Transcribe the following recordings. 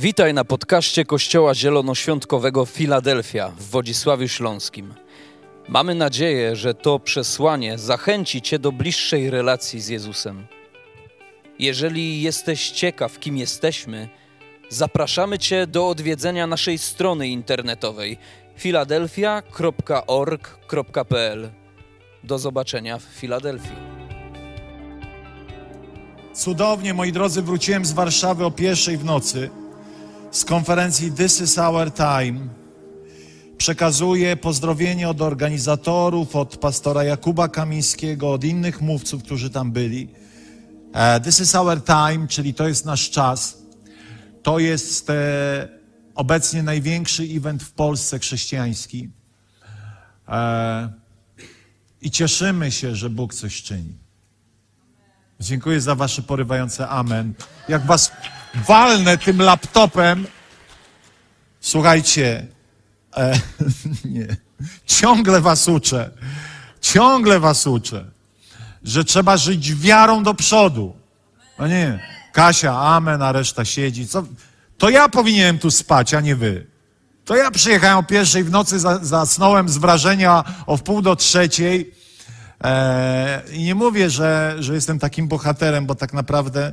Witaj na podcaście Kościoła Zielonoświątkowego Filadelfia w Wodzisławiu Śląskim. Mamy nadzieję, że to przesłanie zachęci Cię do bliższej relacji z Jezusem. Jeżeli jesteś ciekaw, kim jesteśmy, zapraszamy Cię do odwiedzenia naszej strony internetowej filadelfia.org.pl. Do zobaczenia w Filadelfii. Cudownie, moi drodzy, wróciłem z Warszawy o pierwszej w nocy z konferencji This is Our Time. Przekazuję pozdrowienie od organizatorów, od pastora Jakuba Kamińskiego, od innych mówców, którzy tam byli. E, This is Our Time, czyli to jest nasz czas. To jest e, obecnie największy event w Polsce chrześcijański. E, I cieszymy się, że Bóg coś czyni. Dziękuję za wasze porywające amen. Jak was walnę tym laptopem, słuchajcie, e, nie, ciągle was uczę, ciągle was uczę, że trzeba żyć wiarą do przodu. No nie, Kasia, amen, a reszta siedzi. Co? To ja powinienem tu spać, a nie wy. To ja przyjechałem o pierwszej w nocy, za- zasnąłem z wrażenia o wpół do trzeciej. E, I nie mówię, że, że jestem takim bohaterem, bo tak naprawdę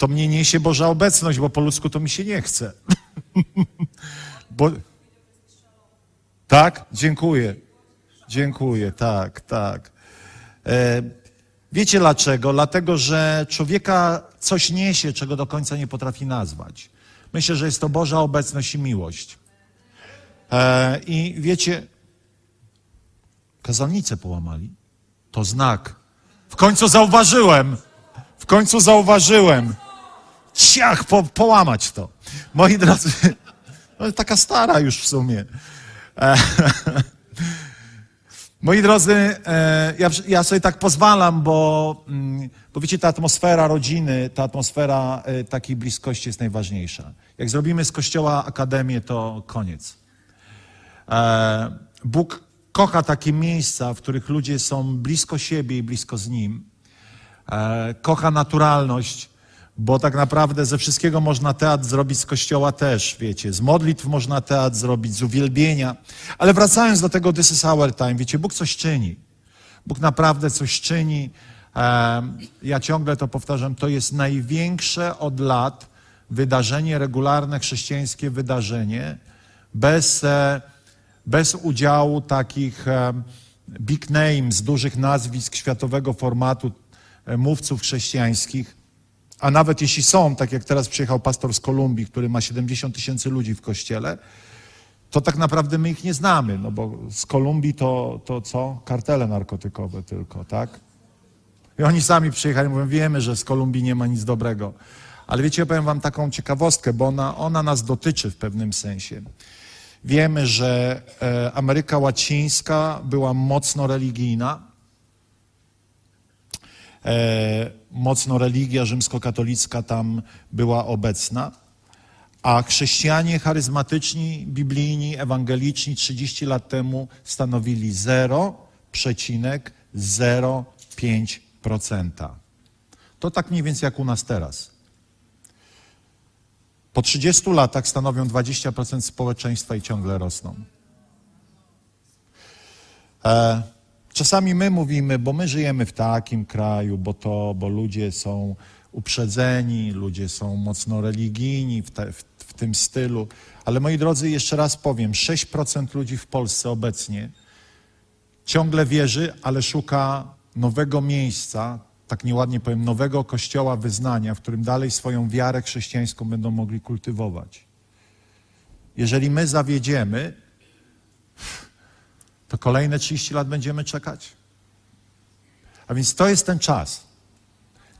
to mnie niesie Boża obecność, bo po ludzku to mi się nie chce. bo... Tak? Dziękuję. Dziękuję, tak, tak. E, wiecie dlaczego? Dlatego, że człowieka coś niesie, czego do końca nie potrafi nazwać. Myślę, że jest to Boża obecność i miłość. E, I wiecie, kazalnicę połamali. To znak. W końcu zauważyłem. W końcu zauważyłem. Ciach, po, połamać to. Moi drodzy, no, taka stara już w sumie. E, moi drodzy, e, ja, ja sobie tak pozwalam, bo, mm, bo wiecie, ta atmosfera rodziny, ta atmosfera e, takiej bliskości jest najważniejsza. Jak zrobimy z kościoła akademię, to koniec. Bóg kocha takie miejsca, w których ludzie są blisko siebie i blisko z Nim. Kocha naturalność, bo tak naprawdę ze wszystkiego można teatr zrobić, z kościoła też, wiecie. Z modlitw można teatr zrobić, z uwielbienia. Ale wracając do tego This is our time, wiecie, Bóg coś czyni. Bóg naprawdę coś czyni. Ja ciągle to powtarzam, to jest największe od lat wydarzenie, regularne chrześcijańskie wydarzenie, bez, e, bez udziału takich big names, dużych nazwisk światowego formatu, e, mówców chrześcijańskich. A nawet jeśli są, tak jak teraz przyjechał pastor z Kolumbii, który ma 70 tysięcy ludzi w kościele, to tak naprawdę my ich nie znamy, no bo z Kolumbii to, to co? Kartele narkotykowe tylko, tak? I oni sami przyjechali, mówią, wiemy, że z Kolumbii nie ma nic dobrego. Ale wiecie, ja powiem wam taką ciekawostkę, bo ona, ona nas dotyczy w pewnym sensie. Wiemy, że e, Ameryka Łacińska była mocno religijna. E, mocno religia rzymskokatolicka tam była obecna. A chrześcijanie charyzmatyczni, biblijni, ewangeliczni 30 lat temu stanowili 0,05%. To tak mniej więcej jak u nas teraz. Po 30 latach stanowią 20% społeczeństwa i ciągle rosną. E, czasami my mówimy, bo my żyjemy w takim kraju, bo to, bo ludzie są uprzedzeni, ludzie są mocno religijni w, te, w, w tym stylu. Ale moi drodzy, jeszcze raz powiem, 6% ludzi w Polsce obecnie ciągle wierzy, ale szuka nowego miejsca, tak nieładnie powiem, nowego kościoła wyznania, w którym dalej swoją wiarę chrześcijańską będą mogli kultywować. Jeżeli my zawiedziemy, to kolejne 30 lat będziemy czekać. A więc to jest ten czas.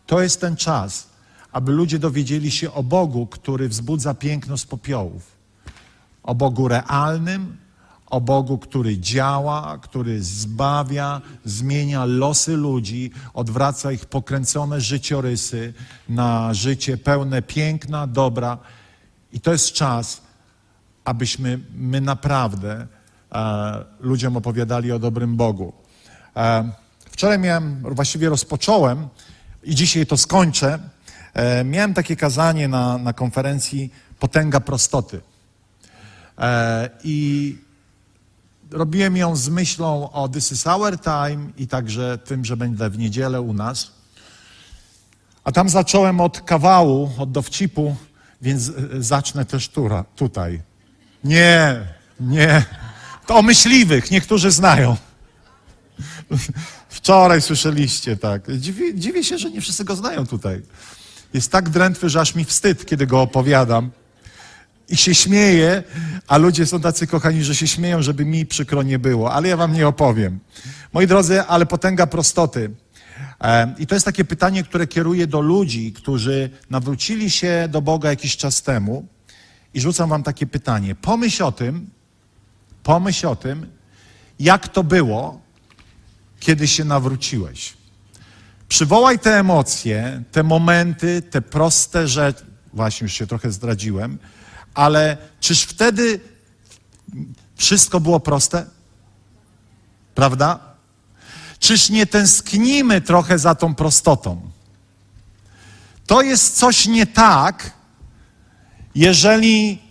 To jest ten czas, aby ludzie dowiedzieli się o Bogu, który wzbudza piękno z popiołów. O Bogu realnym, o Bogu, który działa, który zbawia, zmienia losy ludzi, odwraca ich pokręcone życiorysy na życie pełne piękna, dobra. I to jest czas, abyśmy my naprawdę ludziom opowiadali o dobrym Bogu. E, wczoraj miałem, właściwie rozpocząłem i dzisiaj to skończę, e, miałem takie kazanie na, na konferencji Potęga prostoty. E, I robiłem ją z myślą o This is our time i także tym, że będę w niedzielę u nas. A tam zacząłem od kawału, od dowcipu, więc e, zacznę też tura, tutaj. Nie, nie. To o myśliwych, niektórzy znają. Wczoraj słyszeliście, tak. Dziwię, dziwię się, że nie wszyscy go znają tutaj. Jest tak drętwy, że aż mi wstyd, kiedy go opowiadam. I się śmieję, a ludzie są tacy kochani, że się śmieją, żeby mi przykro nie było. Ale ja wam nie opowiem. Moi drodzy, ale potęga prostoty. E, I to jest takie pytanie, które kieruję do ludzi, którzy nawrócili się do Boga jakiś czas temu. I rzucam wam takie pytanie. Pomyśl o tym, pomyśl o tym, jak to było, kiedy się nawróciłeś. Przywołaj te emocje, te momenty, te proste rzeczy. Właśnie już się trochę zdradziłem, ale czyż wtedy wszystko było proste? Prawda? Czyż nie tęsknimy trochę za tą prostotą? To jest coś nie tak, jeżeli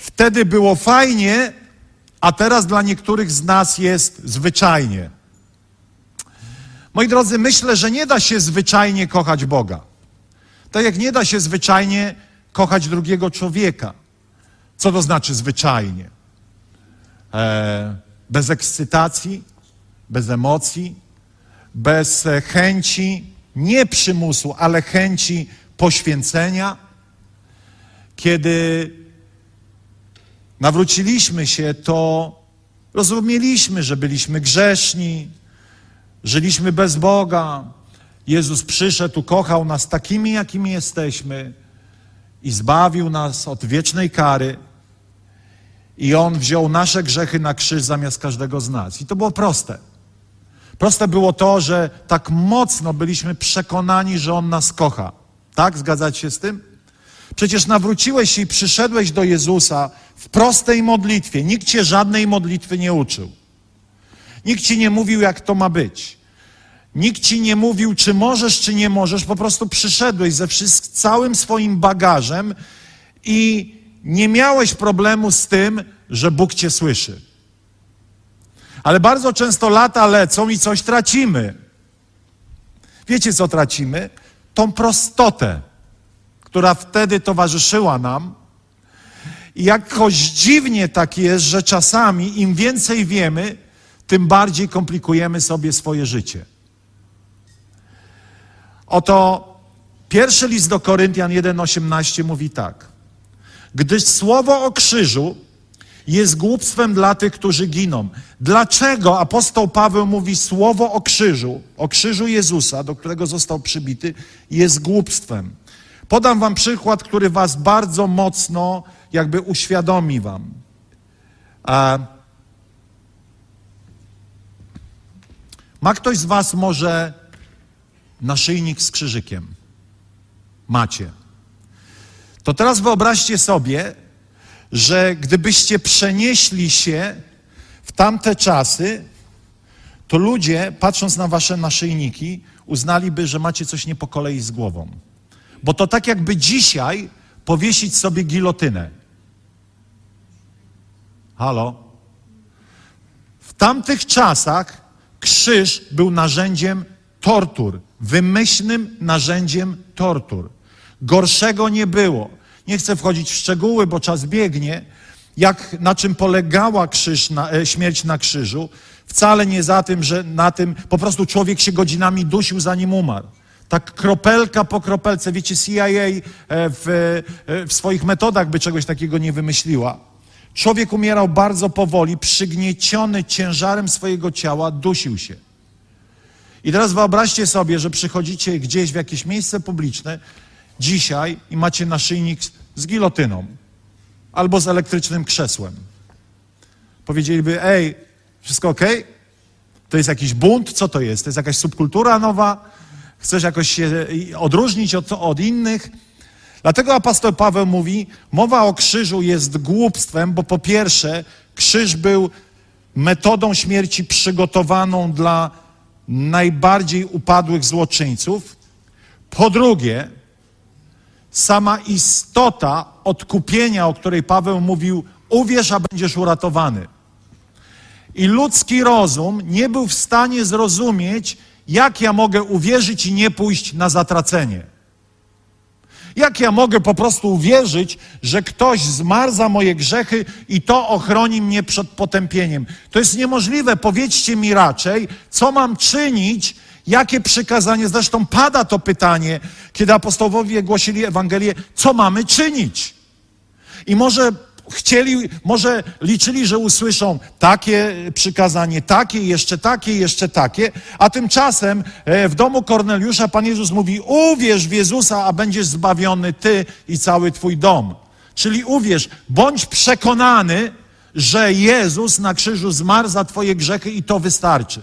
wtedy było fajnie, a teraz dla niektórych z nas jest zwyczajnie. Moi drodzy, myślę, że nie da się zwyczajnie kochać Boga. Tak jak nie da się zwyczajnie kochać drugiego człowieka. Co to znaczy zwyczajnie? E, bez ekscytacji, bez emocji, bez e, chęci, nie przymusu, ale chęci poświęcenia. Kiedy nawróciliśmy się, to rozumieliśmy, że byliśmy grzeszni, żyliśmy bez Boga. Jezus przyszedł, kochał nas takimi, jakimi jesteśmy i zbawił nas od wiecznej kary. I On wziął nasze grzechy na krzyż zamiast każdego z nas. I to było proste. Proste było to, że tak mocno byliśmy przekonani, że On nas kocha. Tak? Zgadzacie się z tym? Przecież nawróciłeś się i przyszedłeś do Jezusa w prostej modlitwie. Nikt cię żadnej modlitwy nie uczył. Nikt ci nie mówił, jak to ma być. Nikt ci nie mówił, czy możesz, czy nie możesz. Po prostu przyszedłeś ze wszystkim, całym swoim bagażem i nie miałeś problemu z tym, że Bóg cię słyszy. Ale bardzo często lata lecą i coś tracimy. Wiecie, co tracimy? Tą prostotę, która wtedy towarzyszyła nam. I jakoś dziwnie tak jest, że czasami im więcej wiemy, tym bardziej komplikujemy sobie swoje życie. Oto pierwszy list do Koryntian 1:18 mówi tak: Gdyż słowo o krzyżu jest głupstwem dla tych, którzy giną. Dlaczego apostoł Paweł mówi słowo o krzyżu, o krzyżu Jezusa, do którego został przybity, jest głupstwem? Podam wam przykład, który was bardzo mocno jakby uświadomi wam. A ma ktoś z was może naszyjnik z krzyżykiem? Macie. To teraz wyobraźcie sobie, że gdybyście przenieśli się w tamte czasy, to ludzie, patrząc na wasze naszyjniki, uznaliby, że macie coś nie po kolei z głową. Bo to tak jakby dzisiaj powiesić sobie gilotynę. Halo? W tamtych czasach krzyż był narzędziem tortur, wymyślnym narzędziem tortur. Gorszego nie było. Nie chcę wchodzić w szczegóły, bo czas biegnie. Jak, na czym polegała krzyż na, e, śmierć na krzyżu? Wcale nie za tym, że na tym po prostu człowiek się godzinami dusił, zanim umarł. Tak kropelka po kropelce. Wiecie, CIA e, w, e, w swoich metodach by czegoś takiego nie wymyśliła. Człowiek umierał bardzo powoli, przygnieciony ciężarem swojego ciała, dusił się. I teraz wyobraźcie sobie, że przychodzicie gdzieś w jakieś miejsce publiczne dzisiaj i macie naszyjnik z gilotyną albo z elektrycznym krzesłem. Powiedzieliby, ej, wszystko ok? To jest jakiś bunt? Co to jest? To jest jakaś subkultura nowa? Chcesz jakoś się odróżnić od, od innych? Dlatego apostoł Paweł mówi, mowa o krzyżu jest głupstwem, bo po pierwsze, krzyż był metodą śmierci przygotowaną dla najbardziej upadłych złoczyńców. Po drugie, sama istota odkupienia, o której Paweł mówił, uwierz, a będziesz uratowany. I ludzki rozum nie był w stanie zrozumieć, jak ja mogę uwierzyć i nie pójść na zatracenie. Jak ja mogę po prostu uwierzyć, że ktoś zmarł za moje grzechy i to ochroni mnie przed potępieniem? To jest niemożliwe. Powiedzcie mi raczej, co mam czynić, jakie przykazanie. Zresztą pada to pytanie, kiedy apostołowie głosili Ewangelię, co mamy czynić? I może chcieli, może liczyli, że usłyszą takie przykazanie, takie, jeszcze takie, jeszcze takie, a tymczasem e, w domu Korneliusza Pan Jezus mówi, uwierz w Jezusa, a będziesz zbawiony ty i cały twój dom. Czyli uwierz, bądź przekonany, że Jezus na krzyżu zmarł za twoje grzechy i to wystarczy.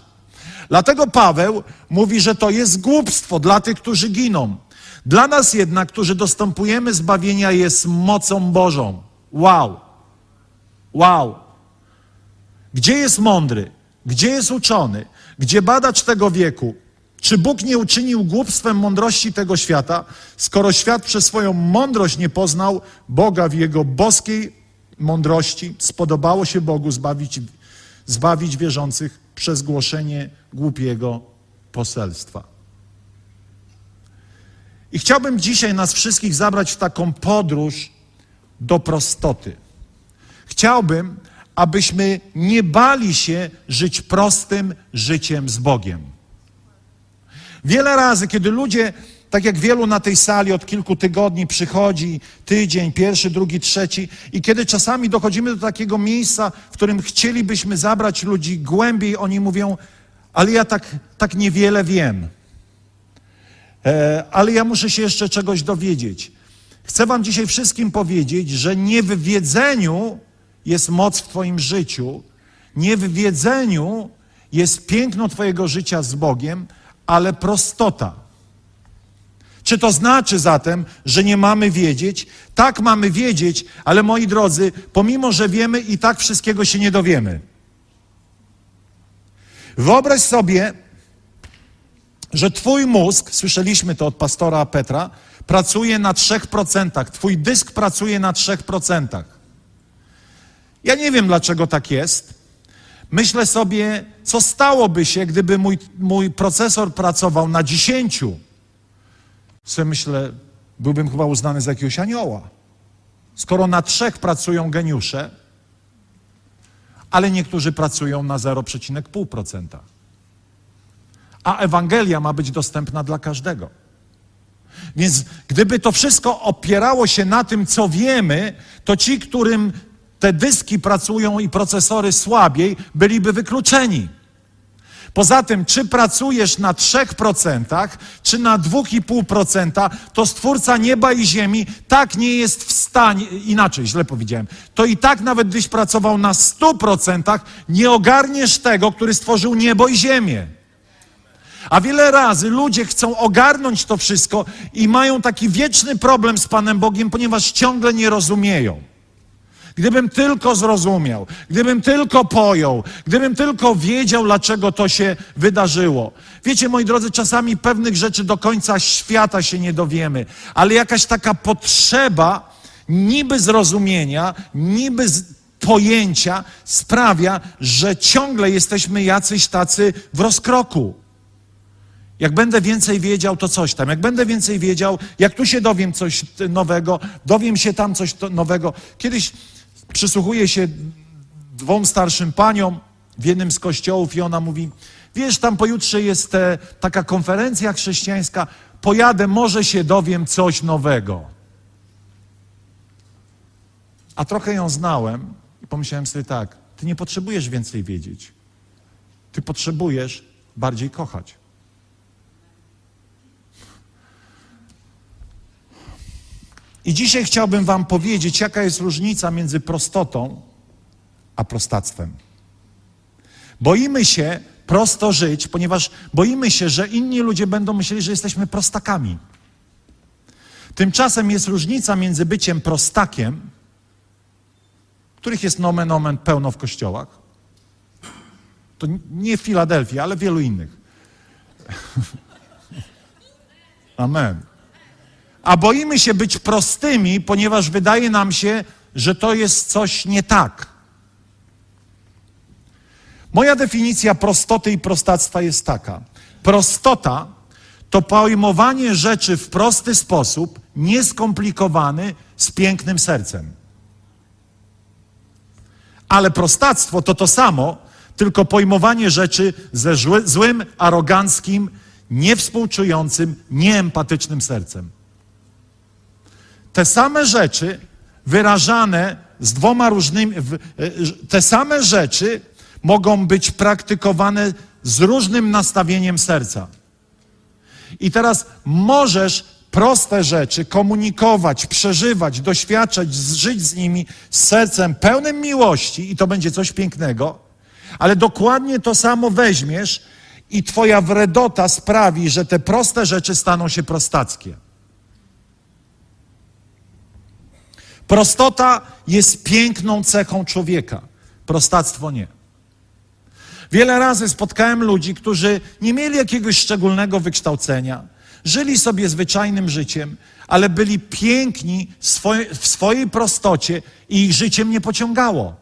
Dlatego Paweł mówi, że to jest głupstwo dla tych, którzy giną. Dla nas jednak, którzy dostępujemy zbawienia, jest mocą Bożą. Wow. Wow. Gdzie jest mądry? Gdzie jest uczony? Gdzie badacz tego wieku? Czy Bóg nie uczynił głupstwem mądrości tego świata, skoro świat przez swoją mądrość nie poznał Boga w jego boskiej mądrości? Spodobało się Bogu zbawić, zbawić wierzących przez głoszenie głupiego poselstwa. I chciałbym dzisiaj nas wszystkich zabrać w taką podróż do prostoty. Chciałbym, abyśmy nie bali się żyć prostym życiem z Bogiem. Wiele razy, kiedy ludzie, tak jak wielu na tej sali od kilku tygodni przychodzi, tydzień, pierwszy, drugi, trzeci, i kiedy czasami dochodzimy do takiego miejsca, w którym chcielibyśmy zabrać ludzi głębiej, oni mówią, ale ja tak, tak niewiele wiem. E, ale ja muszę się jeszcze czegoś dowiedzieć. Chcę Wam dzisiaj wszystkim powiedzieć, że nie w wiedzeniu jest moc w Twoim życiu, nie w wiedzeniu jest piękno Twojego życia z Bogiem, ale prostota. Czy to znaczy zatem, że nie mamy wiedzieć? Tak, mamy wiedzieć, ale moi drodzy, pomimo, że wiemy, i tak wszystkiego się nie dowiemy. Wyobraź sobie, że Twój mózg, słyszeliśmy to od pastora Petra, pracuje na 3%. Twój dysk pracuje na 3%. Ja nie wiem, dlaczego tak jest. Myślę sobie, co stałoby się, gdyby mój, mój procesor pracował na 10. Sobie myślę, byłbym chyba uznany za jakiegoś anioła. Skoro na trzech pracują geniusze, ale niektórzy pracują na 0,5%. A Ewangelia ma być dostępna dla każdego. Więc gdyby to wszystko opierało się na tym, co wiemy, to ci, którym te dyski pracują i procesory słabiej, byliby wykluczeni. Poza tym, czy pracujesz na 3%, czy na 2,5%, to Stwórca nieba i ziemi tak nie jest w stanie, inaczej, źle powiedziałem, to i tak nawet gdyś pracował na 100%, nie ogarniesz tego, który stworzył niebo i ziemię. A wiele razy ludzie chcą ogarnąć to wszystko i mają taki wieczny problem z Panem Bogiem, ponieważ ciągle nie rozumieją. Gdybym tylko zrozumiał, gdybym tylko pojął, gdybym tylko wiedział, dlaczego to się wydarzyło. Wiecie, moi drodzy, czasami pewnych rzeczy do końca świata się nie dowiemy, ale jakaś taka potrzeba niby zrozumienia, niby pojęcia sprawia, że ciągle jesteśmy jacyś tacy w rozkroku. Jak będę więcej wiedział, to coś tam. Jak będę więcej wiedział, jak tu się dowiem coś nowego, dowiem się tam coś nowego. Kiedyś przysłuchuję się dwóm starszym paniom w jednym z kościołów i ona mówi, wiesz, tam pojutrze jest te, taka konferencja chrześcijańska, pojadę, może się dowiem coś nowego. A trochę ją znałem i pomyślałem sobie tak, ty nie potrzebujesz więcej wiedzieć. Ty potrzebujesz bardziej kochać. I dzisiaj chciałbym Wam powiedzieć, jaka jest różnica między prostotą a prostactwem. Boimy się prosto żyć, ponieważ boimy się, że inni ludzie będą myśleli, że jesteśmy prostakami. Tymczasem jest różnica między byciem prostakiem, których jest nomen omen pełno w kościołach. To nie w Filadelfii, ale wielu innych. Amen. A boimy się być prostymi, ponieważ wydaje nam się, że to jest coś nie tak. Moja definicja prostoty i prostactwa jest taka. Prostota to pojmowanie rzeczy w prosty sposób, nieskomplikowany, z pięknym sercem. Ale prostactwo to to samo, tylko pojmowanie rzeczy ze złym, aroganckim, niewspółczującym, nieempatycznym sercem. Te same rzeczy wyrażane z dwoma różnymi, e, te same rzeczy mogą być praktykowane z różnym nastawieniem serca. I teraz możesz proste rzeczy komunikować, przeżywać, doświadczać, żyć z nimi z sercem pełnym miłości i to będzie coś pięknego, ale dokładnie to samo weźmiesz i twoja wredota sprawi, że te proste rzeczy staną się prostackie. Prostota jest piękną cechą człowieka, prostactwo nie. Wiele razy spotkałem ludzi, którzy nie mieli jakiegoś szczególnego wykształcenia, żyli sobie zwyczajnym życiem, ale byli piękni w swojej prostocie i ich życiem nie pociągało.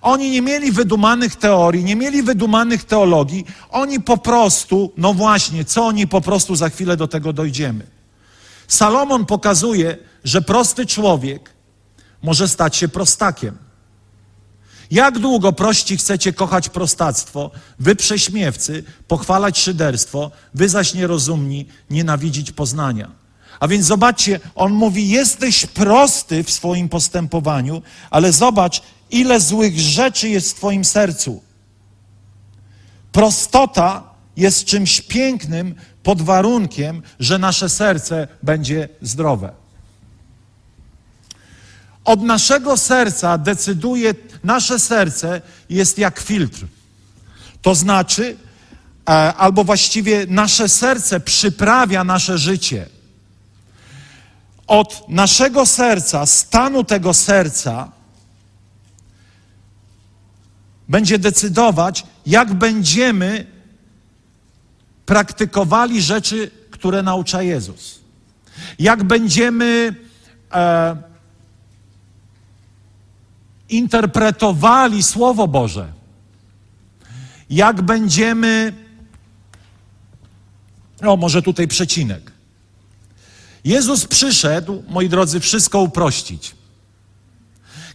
Oni nie mieli wydumanych teorii, nie mieli wydumanych teologii. Oni po prostu, no właśnie, co oni po prostu za chwilę do tego dojdziemy. Salomon pokazuje, że prosty człowiek może stać się prostakiem. Jak długo prości chcecie kochać prostactwo, wy prześmiewcy, pochwalać szyderstwo, wy zaś nierozumni, nienawidzić poznania? A więc zobaczcie, on mówi: Jesteś prosty w swoim postępowaniu, ale zobacz, ile złych rzeczy jest w Twoim sercu. Prostota jest czymś pięknym pod warunkiem, że nasze serce będzie zdrowe. Od naszego serca decyduje, nasze serce jest jak filtr. To znaczy, e, albo właściwie nasze serce przyprawia nasze życie. Od naszego serca, stanu tego serca, będzie decydować, jak będziemy praktykowali rzeczy, które naucza Jezus. Jak będziemy e, interpretowali Słowo Boże. Jak będziemy. O, może tutaj przecinek. Jezus przyszedł, moi drodzy, wszystko uprościć.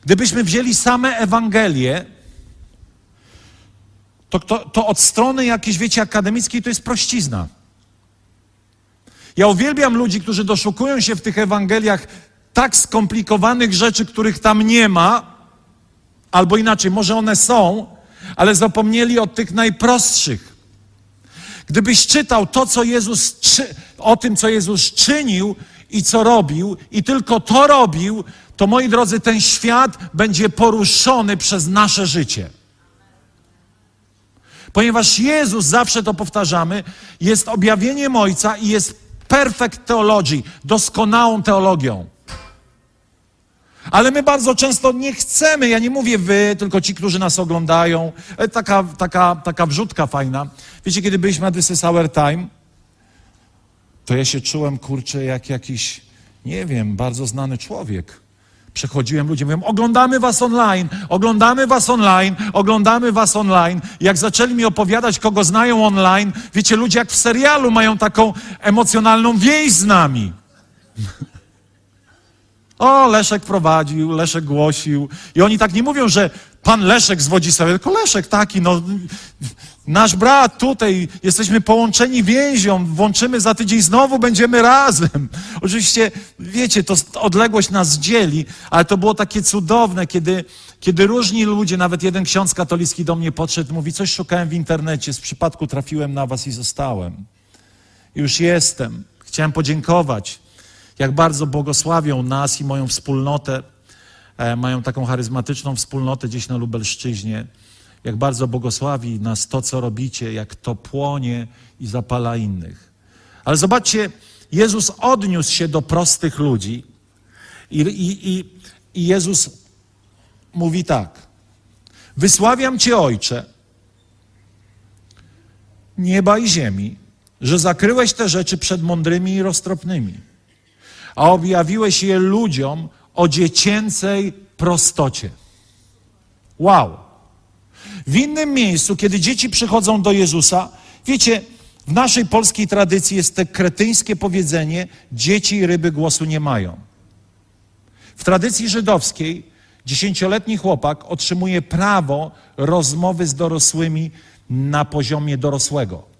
Gdybyśmy wzięli same Ewangelie, to, to, to od strony jakiejś, wiecie, akademickiej to jest prościzna. Ja uwielbiam ludzi, którzy doszukują się w tych Ewangeliach tak skomplikowanych rzeczy, których tam nie ma, albo inaczej, może one są, ale zapomnieli o tych najprostszych. Gdybyś czytał to, co Jezus, o tym, co Jezus czynił i co robił, i tylko to robił, to moi drodzy, ten świat będzie poruszony przez nasze życie. Ponieważ Jezus, zawsze to powtarzamy, jest objawieniem Ojca i jest perfect theology, doskonałą teologią. Ale my bardzo często nie chcemy, ja nie mówię wy, tylko ci, którzy nas oglądają. E, taka, taka, taka wrzutka fajna. Wiecie, kiedy byliśmy na This is Our Time, to ja się czułem, kurczę, jak jakiś, nie wiem, bardzo znany człowiek. Przechodziłem, ludzie mówią, oglądamy was online, oglądamy was online, oglądamy was online. Jak zaczęli mi opowiadać, kogo znają online, wiecie, ludzie jak w serialu mają taką emocjonalną więź z nami. O, Leszek prowadził, Leszek głosił. I oni tak nie mówią, że pan Leszek z Wodzisława, tylko Leszek taki, no, nasz brat tutaj, jesteśmy połączeni więzią, włączymy za tydzień, znowu będziemy razem. Oczywiście, wiecie, to odległość nas dzieli, ale to było takie cudowne, kiedy, kiedy różni ludzie, nawet jeden ksiądz katolicki do mnie podszedł, mówi, coś szukałem w internecie, z przypadku trafiłem na was i zostałem. Już jestem. Chciałem podziękować jak bardzo błogosławią nas i moją wspólnotę, mają taką charyzmatyczną wspólnotę gdzieś na Lubelszczyźnie, jak bardzo błogosławi nas to, co robicie, jak to płonie i zapala innych. Ale zobaczcie, Jezus odniósł się do prostych ludzi i, i, i, i Jezus mówi tak: Wysławiam Cię, Ojcze, nieba i ziemi, że zakryłeś te rzeczy przed mądrymi i roztropnymi, a objawiłeś je ludziom o dziecięcej prostocie. Wow! W innym miejscu, kiedy dzieci przychodzą do Jezusa, wiecie, w naszej polskiej tradycji jest te kretyńskie powiedzenie: dzieci i ryby głosu nie mają. W tradycji żydowskiej dziesięcioletni chłopak otrzymuje prawo rozmowy z dorosłymi na poziomie dorosłego.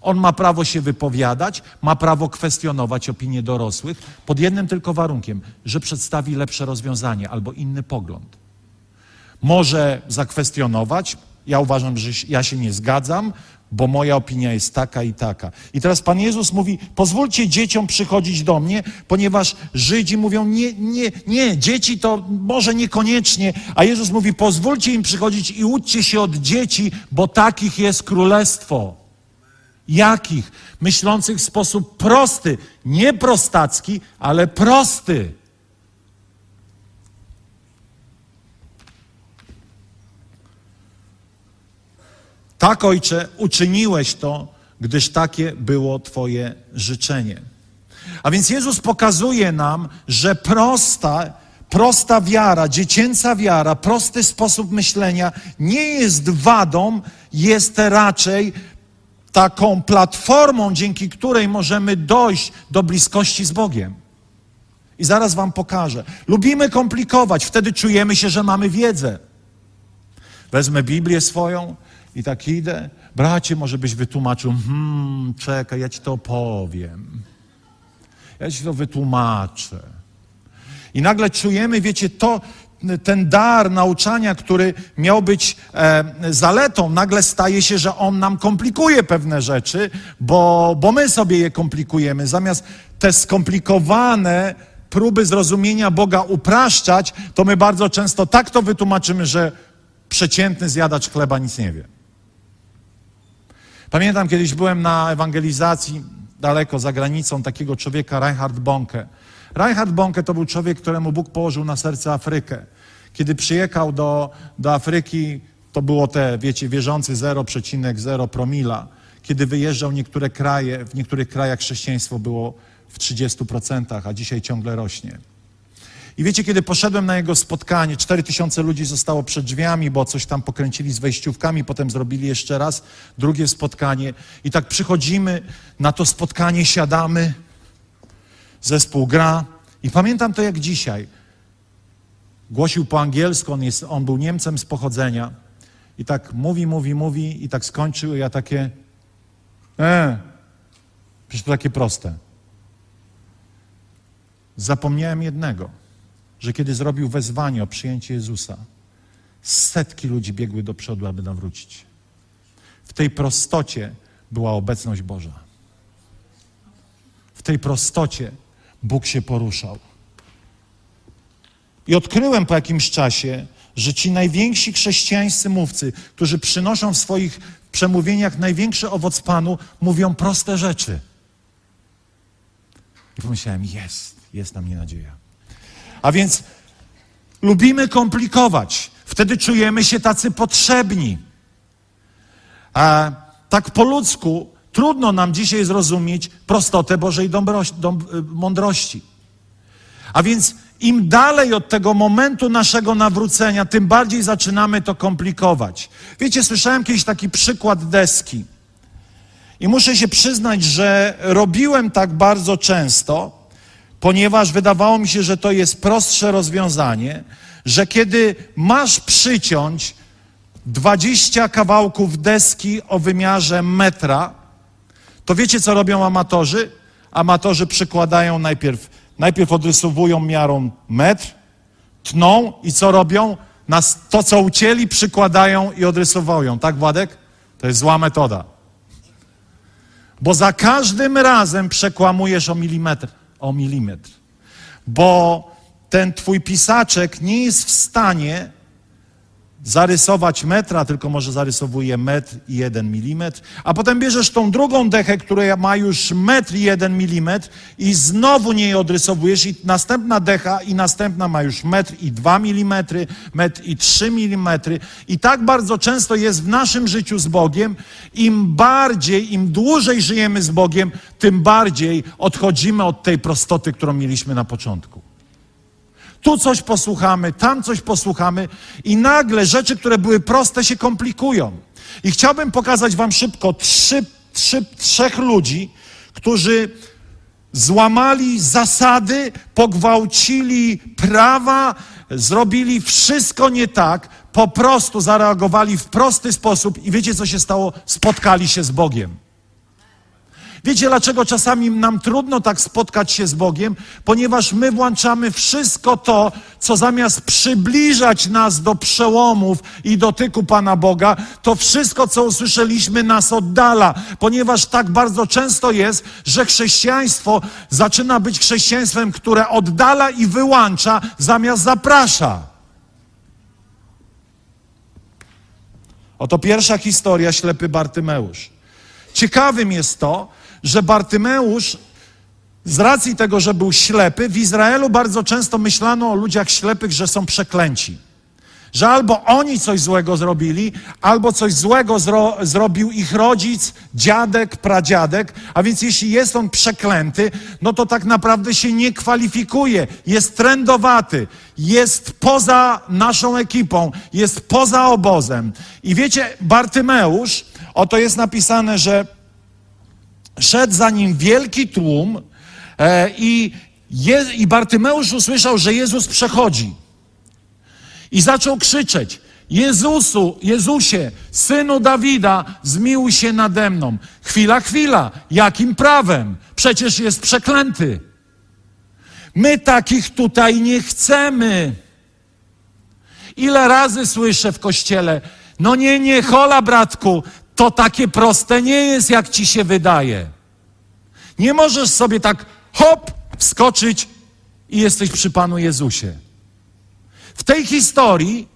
On ma prawo się wypowiadać, ma prawo kwestionować opinie dorosłych, pod jednym tylko warunkiem, że przedstawi lepsze rozwiązanie albo inny pogląd. Może zakwestionować, ja uważam, że ja się nie zgadzam, bo moja opinia jest taka i taka. I teraz Pan Jezus mówi: pozwólcie dzieciom przychodzić do mnie, ponieważ Żydzi mówią: nie, nie, nie, dzieci to może niekoniecznie, a Jezus mówi: pozwólcie im przychodzić i uczcie się od dzieci, bo takich jest królestwo. Jakich? Myślących w sposób prosty, nie prostacki, ale prosty. Tak, ojcze, uczyniłeś to, gdyż takie było Twoje życzenie. A więc Jezus pokazuje nam, że prosta, prosta wiara, dziecięca wiara, prosty sposób myślenia nie jest wadą, jest raczej taką platformą, dzięki której możemy dojść do bliskości z Bogiem. I zaraz Wam pokażę. Lubimy komplikować, wtedy czujemy się, że mamy wiedzę. Wezmę Biblię swoją, i tak idę. Bracie, może byś wytłumaczył. Hmm, czekaj, ja ci to opowiem. Ja ci to wytłumaczę. I nagle czujemy, wiecie, to, ten dar nauczania, który miał być e, zaletą, nagle staje się, że on nam komplikuje pewne rzeczy, bo, bo my sobie je komplikujemy. Zamiast te skomplikowane próby zrozumienia Boga upraszczać, to my bardzo często tak to wytłumaczymy, że przeciętny zjadacz chleba nic nie wie. Pamiętam, kiedyś byłem na ewangelizacji daleko za granicą takiego człowieka, Reinhard Bonke. Reinhard Bonke to był człowiek, któremu Bóg położył na serce Afrykę. Kiedy przyjechał do, do Afryki, to było te, wiecie, wierzący 0,0 promila. Kiedy wyjeżdżał niektóre kraje, w niektórych krajach chrześcijaństwo było w 30%, a dzisiaj ciągle rośnie. I wiecie, kiedy poszedłem na jego spotkanie, cztery tysiące ludzi zostało przed drzwiami, bo coś tam pokręcili z wejściówkami, potem zrobili jeszcze raz drugie spotkanie. I tak przychodzimy na to spotkanie, siadamy, zespół gra. I pamiętam to jak dzisiaj. Głosił po angielsku, on, jest, on był Niemcem z pochodzenia. I tak mówi, mówi, mówi, i tak skończył, i ja takie. E, przecież to takie proste. Zapomniałem jednego że kiedy zrobił wezwanie o przyjęcie Jezusa, setki ludzi biegły do przodu, aby nawrócić. W tej prostocie była obecność Boża. W tej prostocie Bóg się poruszał. I odkryłem po jakimś czasie, że ci najwięksi chrześcijańscy mówcy, którzy przynoszą w swoich przemówieniach największy owoc Panu, mówią proste rzeczy. I pomyślałem, jest, jest na mnie nadzieja. A więc lubimy komplikować. Wtedy czujemy się tacy potrzebni. A tak po ludzku trudno nam dzisiaj zrozumieć prostotę Bożej mądrości. A więc im dalej od tego momentu naszego nawrócenia, tym bardziej zaczynamy to komplikować. Wiecie, słyszałem kiedyś taki przykład deski. I muszę się przyznać, że robiłem tak bardzo często, ponieważ wydawało mi się, że to jest prostsze rozwiązanie, że kiedy masz przyciąć 20 kawałków deski o wymiarze metra, to wiecie, co robią amatorzy? Amatorzy przykładają najpierw, najpierw odrysowują miarą metr, tną i co robią? Na to, co ucięli, przykładają i odrysowują. Tak, Władek? To jest zła metoda. Bo za każdym razem przekłamujesz o milimetr o milimetr. Bo ten twój pisaczek nie jest w stanie zarysować metra, tylko może zarysowuje metr i jeden milimetr, a potem bierzesz tą drugą dechę, która ma już metr i jeden milimetr i znowu nie odrysowujesz i następna decha i następna ma już metr i dwa milimetry, metr i trzy milimetry. I tak bardzo często jest w naszym życiu z Bogiem, im bardziej, im dłużej żyjemy z Bogiem, tym bardziej odchodzimy od tej prostoty, którą mieliśmy na początku. Tu coś posłuchamy, tam coś posłuchamy i nagle rzeczy, które były proste, się komplikują. I chciałbym pokazać Wam szybko trzy, trzy, trzech ludzi, którzy złamali zasady, pogwałcili prawa, zrobili wszystko nie tak, po prostu zareagowali w prosty sposób i wiecie, co się stało? Spotkali się z Bogiem. Wiecie, dlaczego czasami nam trudno tak spotkać się z Bogiem? Ponieważ my włączamy wszystko to, co zamiast przybliżać nas do przełomów i dotyku Pana Boga, to wszystko, co usłyszeliśmy, nas oddala. Ponieważ tak bardzo często jest, że chrześcijaństwo zaczyna być chrześcijaństwem, które oddala i wyłącza, zamiast zaprasza. Oto pierwsza historia, ślepy Bartymeusz. Ciekawym jest to, że Bartymeusz, z racji tego, że był ślepy, w Izraelu bardzo często myślano o ludziach ślepych, że są przeklęci. Że albo oni coś złego zrobili, albo coś złego zro zrobił ich rodzic, dziadek, pradziadek. A więc jeśli jest on przeklęty, no to tak naprawdę się nie kwalifikuje. Jest trendowaty, jest poza naszą ekipą, jest poza obozem. I wiecie, Bartymeusz, oto jest napisane, że szedł za nim wielki tłum e, i, Je, i Bartymeusz usłyszał, że Jezus przechodzi. I zaczął krzyczeć, Jezusu, Jezusie, Synu Dawida, zmiłuj się nade mną. Chwila, chwila, jakim prawem? Przecież jest przeklęty. My takich tutaj nie chcemy. Ile razy słyszę w kościele, no nie, nie, hola bratku, to takie proste nie jest, jak ci się wydaje. Nie możesz sobie tak hop, wskoczyć i jesteś przy Panu Jezusie. W tej historii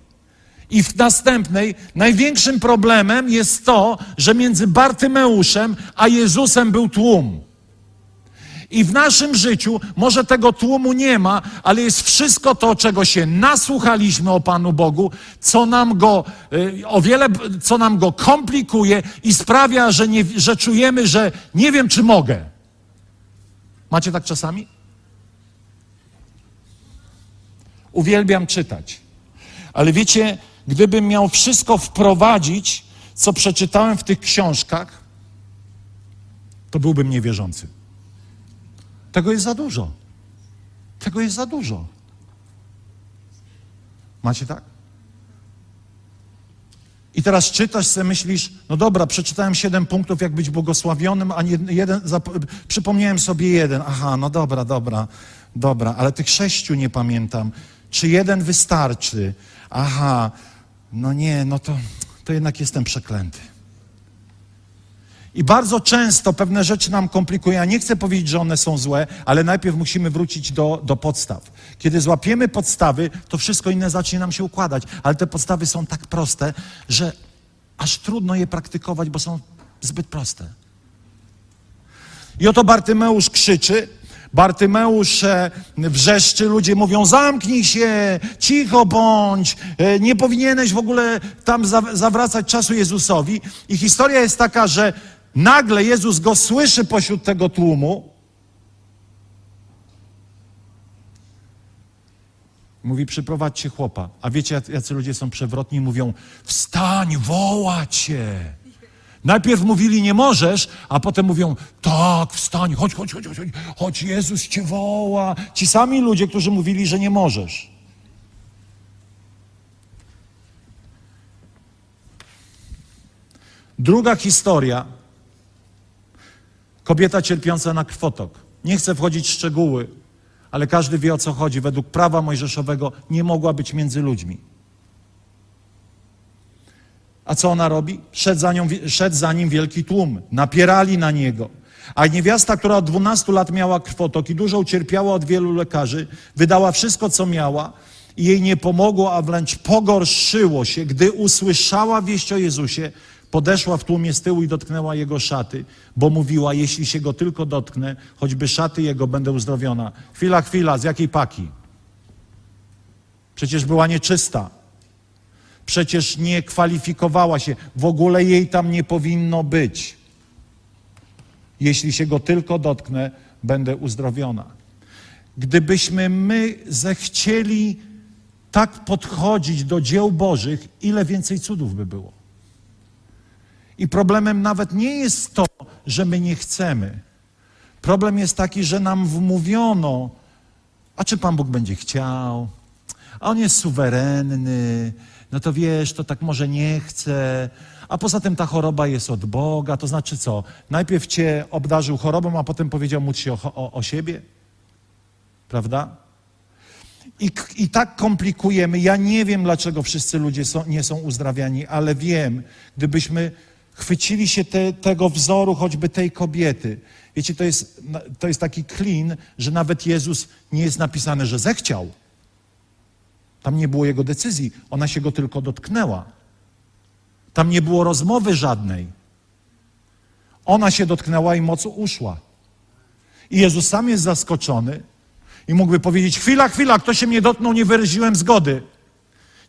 i w następnej największym problemem jest to, że między Bartymeuszem a Jezusem był tłum. I w naszym życiu może tego tłumu nie ma, ale jest wszystko to, czego się nasłuchaliśmy o Panu Bogu, co nam go y, o wiele, co nam go komplikuje i sprawia, że, nie, że czujemy, że nie wiem, czy mogę. Macie tak czasami? Uwielbiam czytać. Ale wiecie, gdybym miał wszystko wprowadzić, co przeczytałem w tych książkach, to byłbym niewierzący. Tego jest za dużo. Tego jest za dużo. Macie tak? I teraz czytasz sobie, myślisz, no dobra, przeczytałem siedem punktów, jak być błogosławionym, a jeden, przypomniałem sobie jeden. Aha, no dobra, dobra, dobra, ale tych sześciu nie pamiętam. Czy jeden wystarczy? Aha, no nie, no to, to jednak jestem przeklęty. I bardzo często pewne rzeczy nam komplikują. Ja nie chcę powiedzieć, że one są złe, ale najpierw musimy wrócić do, do podstaw. Kiedy złapiemy podstawy, to wszystko inne zacznie nam się układać. Ale te podstawy są tak proste, że aż trudno je praktykować, bo są zbyt proste. I oto Bartymeusz krzyczy, Bartymeusz e, wrzeszczy, ludzie mówią: zamknij się, cicho bądź, e, nie powinieneś w ogóle tam zawracać czasu Jezusowi. I historia jest taka, że Nagle Jezus go słyszy pośród tego tłumu. Mówi, przyprowadźcie chłopa. A wiecie, jacy ludzie są przewrotni? Mówią, wstań, woła cię. Najpierw mówili, nie możesz, a potem mówią, tak, wstań, chodź, chodź, chodź, chodź, chodź, Jezus cię woła. Ci sami ludzie, którzy mówili, że nie możesz. Druga historia Kobieta cierpiąca na krwotok. Nie chcę wchodzić w szczegóły, ale każdy wie o co chodzi. Według prawa mojżeszowego nie mogła być między ludźmi. A co ona robi? Szedł za, nią, szedł za nim wielki tłum. Napierali na niego. A niewiasta, która od 12 lat miała krwotok i dużo ucierpiała od wielu lekarzy, wydała wszystko, co miała i jej nie pomogło, a wręcz pogorszyło się, gdy usłyszała wieść o Jezusie, podeszła w tłumie z tyłu i dotknęła jego szaty, bo mówiła, jeśli się go tylko dotknę, choćby szaty jego, będę uzdrowiona. Chwila, chwila, z jakiej paki? Przecież była nieczysta. Przecież nie kwalifikowała się. W ogóle jej tam nie powinno być. Jeśli się go tylko dotknę, będę uzdrowiona. Gdybyśmy my zechcieli tak podchodzić do dzieł Bożych, ile więcej cudów by było. I problemem nawet nie jest to, że my nie chcemy. Problem jest taki, że nam wmówiono, a czy Pan Bóg będzie chciał? A On jest suwerenny, no to wiesz, to tak może nie chce. A poza tym ta choroba jest od Boga, to znaczy co? Najpierw cię obdarzył chorobą, a potem powiedział móc się o, o, o siebie? Prawda? I, I tak komplikujemy. Ja nie wiem, dlaczego wszyscy ludzie są, nie są uzdrawiani, ale wiem, gdybyśmy chwycili się te, tego wzoru, choćby tej kobiety. Wiecie, to jest, to jest taki klin, że nawet Jezus nie jest napisane, że zechciał. Tam nie było jego decyzji, ona się go tylko dotknęła. Tam nie było rozmowy żadnej. Ona się dotknęła i moc uszła. I Jezus sam jest zaskoczony i mógłby powiedzieć: Chwila, chwila, kto się mnie dotknął, nie wyraziłem zgody.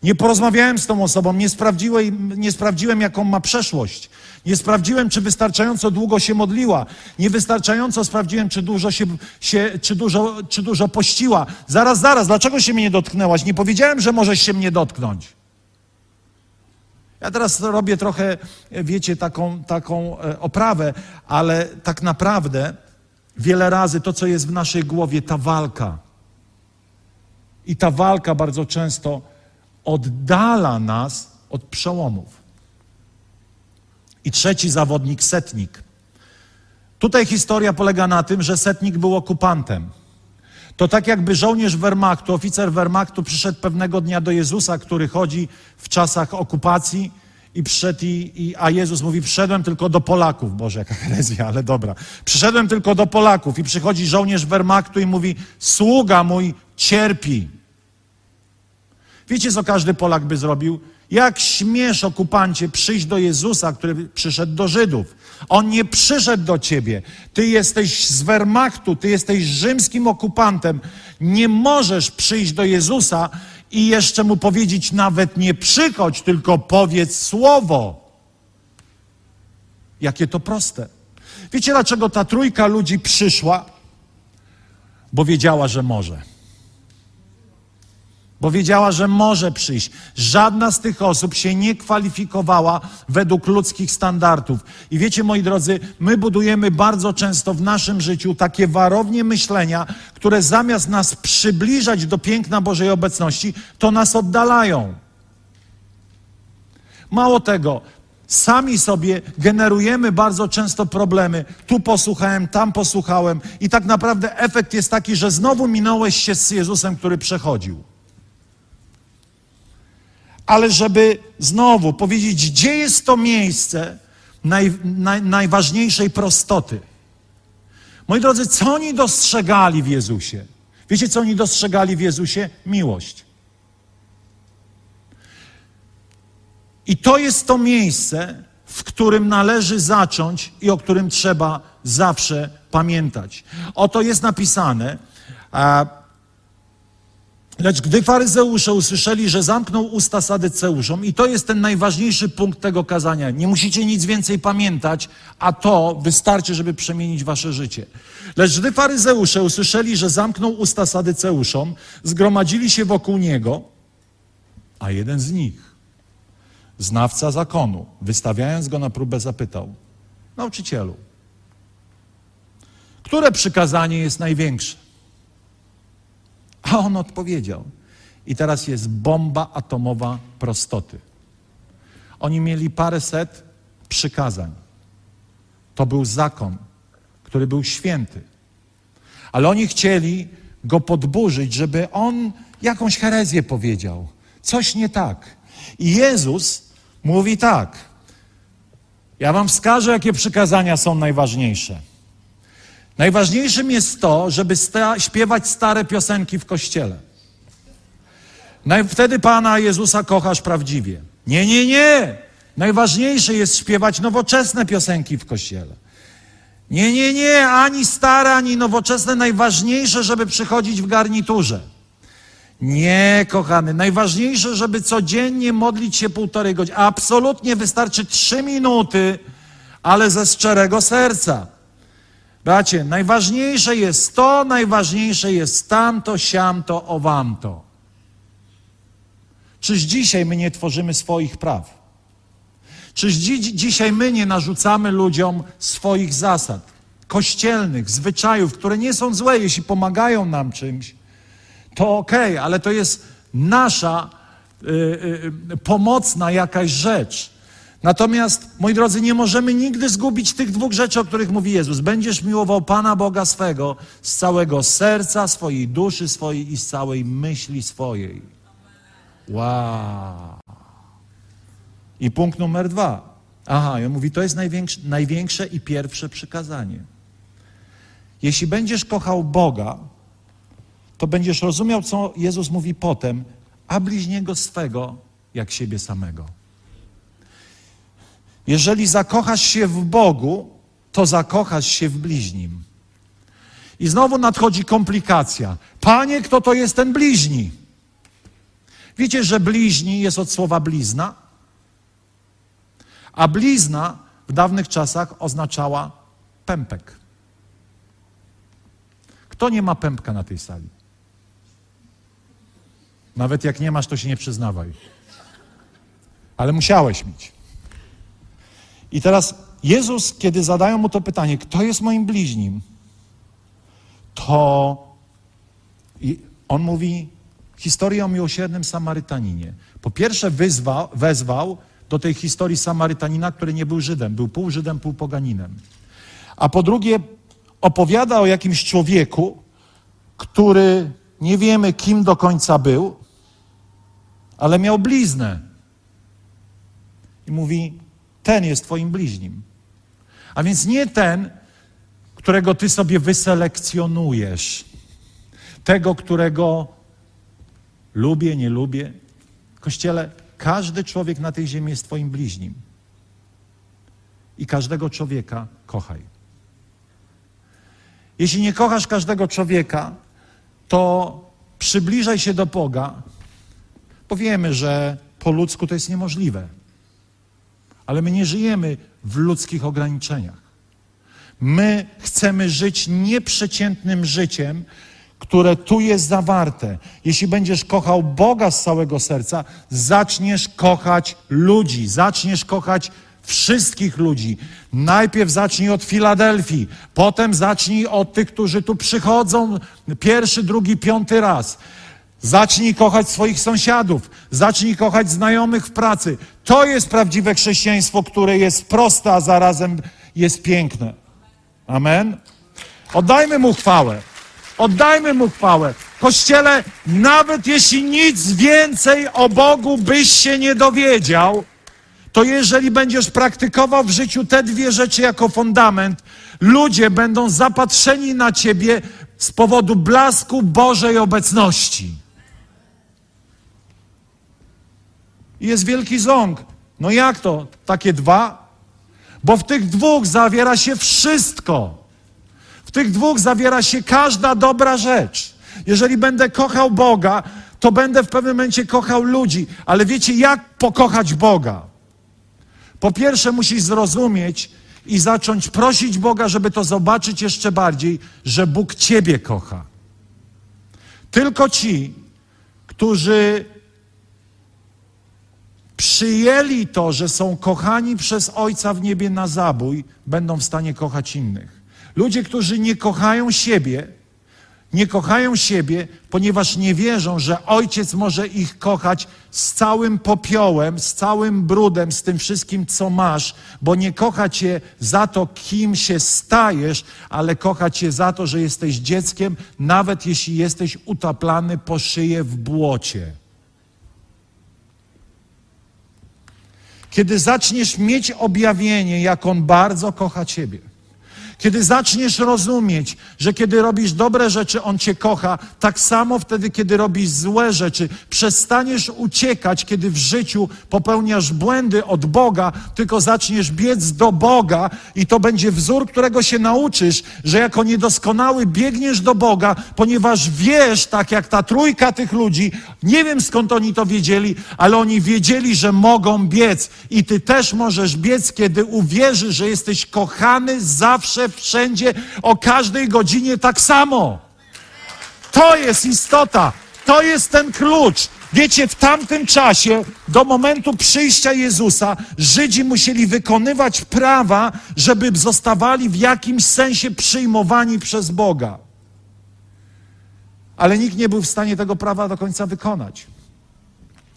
Nie porozmawiałem z tą osobą, nie sprawdziłem, nie sprawdziłem, jaką ma przeszłość. Nie sprawdziłem, czy wystarczająco długo się modliła. Niewystarczająco sprawdziłem, czy dużo, się, się, czy dużo, czy dużo pościła. Zaraz, zaraz, dlaczego się mnie dotknęłaś? Nie powiedziałem, że możesz się mnie dotknąć. Ja teraz robię trochę, wiecie, taką, taką e, oprawę, ale tak naprawdę wiele razy to, co jest w naszej głowie, ta walka. I ta walka bardzo często oddala nas od przełomów. I trzeci zawodnik, setnik. Tutaj historia polega na tym, że setnik był okupantem. To tak jakby żołnierz Wehrmachtu, oficer Wehrmachtu przyszedł pewnego dnia do Jezusa, który chodzi w czasach okupacji i przyszedł, i, i, a Jezus mówi, przyszedłem tylko do Polaków. Boże, jaka herezja, ale dobra. Przyszedłem tylko do Polaków i przychodzi żołnierz Wehrmachtu i mówi, sługa mój cierpi. Wiecie, co każdy Polak by zrobił? Jak śmiesz, okupancie, przyjść do Jezusa, który przyszedł do Żydów? On nie przyszedł do ciebie. Ty jesteś z Wehrmachtu, ty jesteś rzymskim okupantem. Nie możesz przyjść do Jezusa i jeszcze mu powiedzieć nawet nie przychodź, tylko powiedz słowo. Jakie to proste. Wiecie, dlaczego ta trójka ludzi przyszła? Bo wiedziała, że może bo wiedziała, że może przyjść. Żadna z tych osób się nie kwalifikowała według ludzkich standardów. I wiecie, moi drodzy, my budujemy bardzo często w naszym życiu takie warownie myślenia, które zamiast nas przybliżać do piękna Bożej obecności, to nas oddalają. Mało tego, sami sobie generujemy bardzo często problemy. Tu posłuchałem, tam posłuchałem, i tak naprawdę efekt jest taki, że znowu minąłeś się z Jezusem, który przechodził ale żeby znowu powiedzieć, gdzie jest to miejsce naj, naj, najważniejszej prostoty. Moi drodzy, co oni dostrzegali w Jezusie? Wiecie, co oni dostrzegali w Jezusie? Miłość. I to jest to miejsce, w którym należy zacząć i o którym trzeba zawsze pamiętać. Oto jest napisane, Lecz gdy faryzeusze usłyszeli, że zamknął usta sadyceuszom, i to jest ten najważniejszy punkt tego kazania, nie musicie nic więcej pamiętać, a to wystarczy, żeby przemienić wasze życie. Lecz gdy faryzeusze usłyszeli, że zamknął usta sadyceuszom, zgromadzili się wokół niego, a jeden z nich, znawca zakonu, wystawiając go na próbę, zapytał: Nauczycielu, które przykazanie jest największe? A on odpowiedział. I teraz jest bomba atomowa prostoty. Oni mieli paręset przykazań. To był zakon, który był święty. Ale oni chcieli go podburzyć, żeby on jakąś herezję powiedział. Coś nie tak. I Jezus mówi tak. Ja wam wskażę, jakie przykazania są najważniejsze. Najważniejszym jest to, żeby sta śpiewać stare piosenki w kościele. Naj- Wtedy Pana Jezusa kochasz prawdziwie. Nie, nie, nie. Najważniejsze jest śpiewać nowoczesne piosenki w kościele. Nie, nie, nie. Ani stare, ani nowoczesne. Najważniejsze, żeby przychodzić w garniturze. Nie, kochany. Najważniejsze, żeby codziennie modlić się półtorej godziny. Absolutnie wystarczy trzy minuty, ale ze szczerego serca. Bracie, najważniejsze jest to, najważniejsze jest tamto, siamto, owamto. Czyż dzisiaj my nie tworzymy swoich praw? Czyż dzi- dzisiaj my nie narzucamy ludziom swoich zasad, kościelnych, zwyczajów, które nie są złe, jeśli pomagają nam czymś, to okej, ale to jest nasza y, y, y, pomocna jakaś rzecz. Natomiast, moi drodzy, nie możemy nigdy zgubić tych dwóch rzeczy, o których mówi Jezus. Będziesz miłował Pana Boga swego z całego serca, swojej duszy swojej i z całej myśli swojej. Wow. I punkt numer dwa. Aha, on mówi, to jest największe, największe i pierwsze przykazanie. Jeśli będziesz kochał Boga, to będziesz rozumiał, co Jezus mówi potem, a bliźniego swego jak siebie samego. Jeżeli zakochasz się w Bogu, to zakochasz się w bliźnim. I znowu nadchodzi komplikacja. Panie, kto to jest ten bliźni? Wiecie, że bliźni jest od słowa blizna? A blizna w dawnych czasach oznaczała pępek. Kto nie ma pępka na tej sali? Nawet jak nie masz, to się nie przyznawaj. Ale musiałeś mieć. I teraz Jezus, kiedy zadają mu to pytanie, kto jest moim bliźnim, to on mówi historię o miłosiernym Samarytaninie. Po pierwsze wyzwał, wezwał do tej historii Samarytanina, który nie był Żydem, był pół Żydem, pół poganinem. A po drugie opowiada o jakimś człowieku, który nie wiemy kim do końca był, ale miał bliznę. I mówi, ten jest twoim bliźnim. A więc nie ten, którego ty sobie wyselekcjonujesz. Tego, którego lubię, nie lubię. Kościele, każdy człowiek na tej ziemi jest twoim bliźnim. I każdego człowieka kochaj. Jeśli nie kochasz każdego człowieka, to przybliżaj się do Boga, bo wiemy, że po ludzku to jest niemożliwe. Ale my nie żyjemy w ludzkich ograniczeniach. My chcemy żyć nieprzeciętnym życiem, które tu jest zawarte. Jeśli będziesz kochał Boga z całego serca, zaczniesz kochać ludzi, zaczniesz kochać wszystkich ludzi. Najpierw zacznij od Filadelfii, potem zacznij od tych, którzy tu przychodzą pierwszy, drugi, piąty raz. Zacznij kochać swoich sąsiadów, zacznij kochać znajomych w pracy. To jest prawdziwe chrześcijaństwo, które jest proste, a zarazem jest piękne. Amen. Oddajmy mu chwałę. Oddajmy mu chwałę. Kościele, nawet jeśli nic więcej o Bogu byś się nie dowiedział, to jeżeli będziesz praktykował w życiu te dwie rzeczy jako fundament, ludzie będą zapatrzeni na ciebie z powodu blasku Bożej obecności. I jest wielki ząg. No jak to? Takie dwa? Bo w tych dwóch zawiera się wszystko. W tych dwóch zawiera się każda dobra rzecz. Jeżeli będę kochał Boga, to będę w pewnym momencie kochał ludzi. Ale wiecie, jak pokochać Boga? Po pierwsze, musisz zrozumieć i zacząć prosić Boga, żeby to zobaczyć jeszcze bardziej, że Bóg Ciebie kocha. Tylko ci, którzy przyjęli to, że są kochani przez Ojca w niebie na zabój, będą w stanie kochać innych. Ludzie, którzy nie kochają siebie, nie kochają siebie, ponieważ nie wierzą, że Ojciec może ich kochać z całym popiołem, z całym brudem, z tym wszystkim, co masz, bo nie kocha cię za to, kim się stajesz, ale kocha cię za to, że jesteś dzieckiem, nawet jeśli jesteś utaplany po szyję w błocie. Kiedy zaczniesz mieć objawienie, jak On bardzo kocha Ciebie, Kiedy zaczniesz rozumieć, że kiedy robisz dobre rzeczy, On cię kocha, tak samo wtedy, kiedy robisz złe rzeczy, przestaniesz uciekać, kiedy w życiu popełniasz błędy od Boga, tylko zaczniesz biec do Boga i to będzie wzór, którego się nauczysz, że jako niedoskonały biegniesz do Boga, ponieważ wiesz, tak jak ta trójka tych ludzi, nie wiem skąd oni to wiedzieli, ale oni wiedzieli, że mogą biec. I ty też możesz biec, kiedy uwierzysz, że jesteś kochany zawsze wszędzie, o każdej godzinie tak samo. To jest istota, to jest ten klucz. Wiecie, w tamtym czasie, do momentu przyjścia Jezusa, Żydzi musieli wykonywać prawa, żeby zostawali w jakimś sensie przyjmowani przez Boga. Ale nikt nie był w stanie tego prawa do końca wykonać.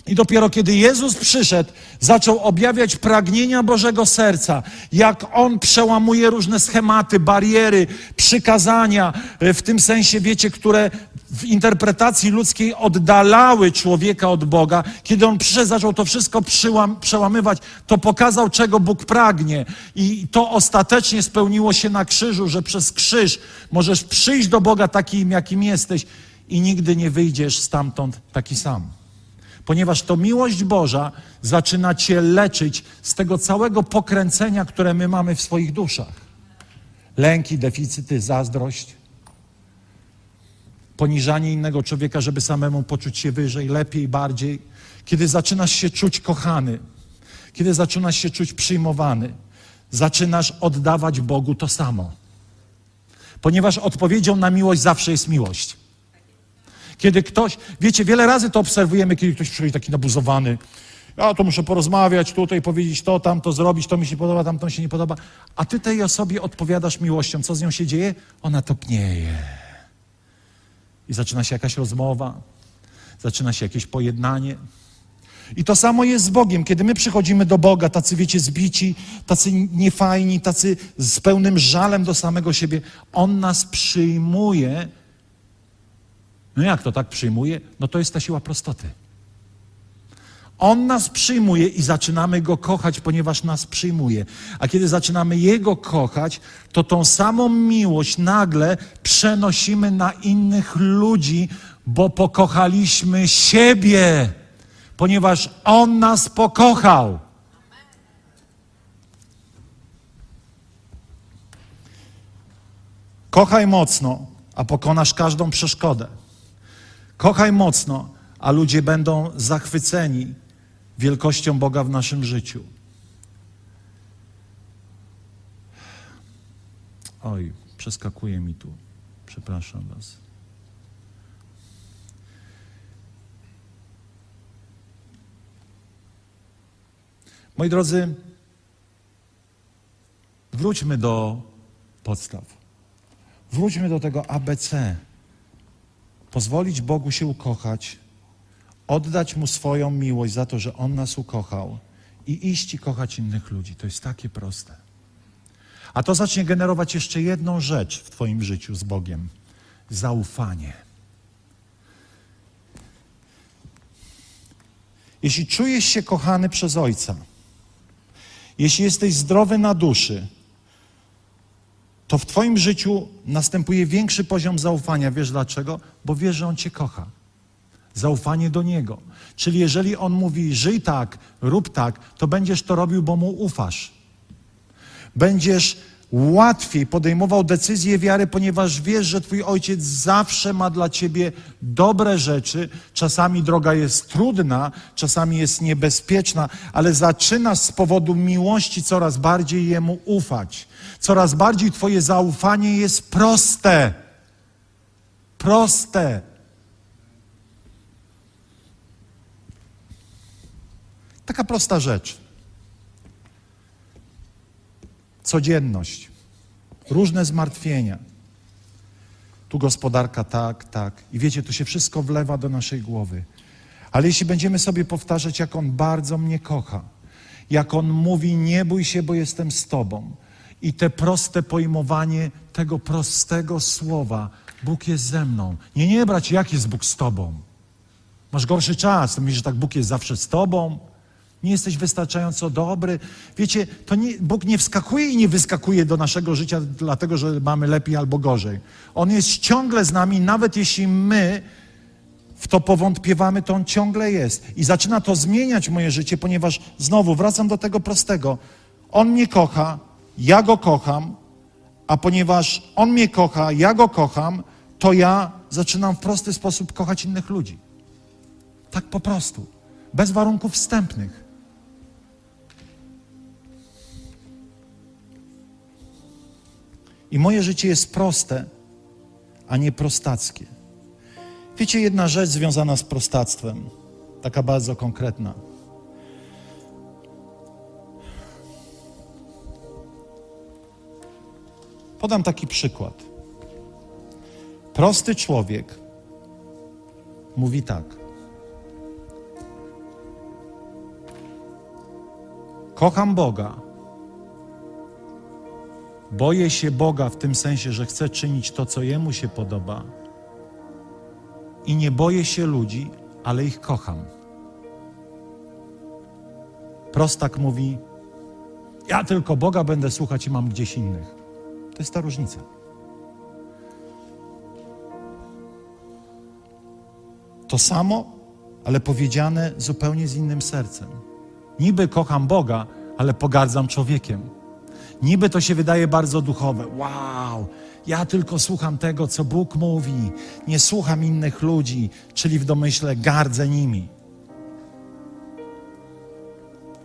I dopiero kiedy Jezus przyszedł, zaczął objawiać pragnienia Bożego serca, jak On przełamuje różne schematy, bariery, przykazania, e, w tym sensie, wiecie, które w interpretacji ludzkiej oddalały człowieka od Boga. Kiedy On przyszedł, zaczął to wszystko przyłam, przełamywać, to pokazał, czego Bóg pragnie. I to ostatecznie spełniło się na krzyżu, że przez krzyż możesz przyjść do Boga takim, jakim jesteś i nigdy nie wyjdziesz stamtąd taki sam ponieważ to miłość Boża zaczyna cię leczyć z tego całego pokręcenia, które my mamy w swoich duszach. Lęki, deficyty, zazdrość, poniżanie innego człowieka, żeby samemu poczuć się wyżej, lepiej, bardziej. Kiedy zaczynasz się czuć kochany, kiedy zaczynasz się czuć przyjmowany, zaczynasz oddawać Bogu to samo. Ponieważ odpowiedzią na miłość zawsze jest miłość. Kiedy ktoś, wiecie, wiele razy to obserwujemy, kiedy ktoś przychodzi taki nabuzowany. Ja to muszę porozmawiać, tutaj powiedzieć to, tam to zrobić, to mi się podoba, tam to mi się nie podoba. A ty tej osobie odpowiadasz miłością. Co z nią się dzieje? Ona topnieje. I zaczyna się jakaś rozmowa, zaczyna się jakieś pojednanie. I to samo jest z Bogiem. Kiedy my przychodzimy do Boga, tacy wiecie, zbici, tacy niefajni, tacy z pełnym żalem do samego siebie, On nas przyjmuje no jak to tak przyjmuje? No to jest ta siła prostoty. On nas przyjmuje i zaczynamy Go kochać, ponieważ nas przyjmuje. A kiedy zaczynamy Jego kochać, to tą samą miłość nagle przenosimy na innych ludzi, bo pokochaliśmy siebie, ponieważ On nas pokochał. Kochaj mocno, a pokonasz każdą przeszkodę. Kochaj mocno, a ludzie będą zachwyceni wielkością Boga w naszym życiu. Oj, przeskakuje mi tu. Przepraszam Was. Moi drodzy, wróćmy do podstaw. Wróćmy do tego ABC pozwolić Bogu się ukochać, oddać Mu swoją miłość za to, że On nas ukochał i iść i kochać innych ludzi. To jest takie proste. A to zacznie generować jeszcze jedną rzecz w Twoim życiu z Bogiem zaufanie. Jeśli czujesz się kochany przez Ojca, jeśli jesteś zdrowy na duszy, to w Twoim życiu następuje większy poziom zaufania. Wiesz dlaczego? Bo wiesz, że On Cię kocha. Zaufanie do Niego. Czyli jeżeli On mówi, żyj tak, rób tak, to będziesz to robił, bo Mu ufasz. Będziesz łatwiej podejmował decyzje wiary, ponieważ wiesz, że Twój ojciec zawsze ma dla Ciebie dobre rzeczy. Czasami droga jest trudna, czasami jest niebezpieczna, ale zaczynasz z powodu miłości coraz bardziej Jemu ufać. Coraz bardziej Twoje zaufanie jest proste. Proste. Taka prosta rzecz. Codzienność, różne zmartwienia. Tu gospodarka tak, tak. I wiecie, tu się wszystko wlewa do naszej głowy. Ale jeśli będziemy sobie powtarzać, jak On bardzo mnie kocha, jak On mówi, nie bój się, bo jestem z Tobą. I te proste pojmowanie tego prostego słowa, Bóg jest ze mną. Nie, nie, bracie, jak jest Bóg z Tobą? Masz gorszy czas, myślisz, że tak Bóg jest zawsze z Tobą? nie jesteś wystarczająco dobry. Wiecie, to nie, Bóg nie wskakuje i nie wyskakuje do naszego życia, dlatego że mamy lepiej albo gorzej. On jest ciągle z nami, nawet jeśli my w to powątpiewamy, to On ciągle jest. I zaczyna to zmieniać moje życie, ponieważ znowu wracam do tego prostego. On mnie kocha, ja go kocham, a ponieważ On mnie kocha, ja go kocham, to ja zaczynam w prosty sposób kochać innych ludzi. Tak po prostu. Bez warunków wstępnych. I moje życie jest proste, a nie prostackie. Wiecie, jedna rzecz związana z prostactwem, taka bardzo konkretna. Podam taki przykład. Prosty człowiek mówi tak. Kocham Boga. Boję się Boga w tym sensie, że chcę czynić to, co Jemu się podoba. I nie boję się ludzi, ale ich kocham. Prostak mówi: Ja tylko Boga będę słuchać i mam gdzieś innych. To jest ta różnica. To samo, ale powiedziane zupełnie z innym sercem. Niby kocham Boga, ale pogardzam człowiekiem. Niby to się wydaje bardzo duchowe. Wow, ja tylko słucham tego, co Bóg mówi. Nie słucham innych ludzi, czyli w domyśle gardzę nimi.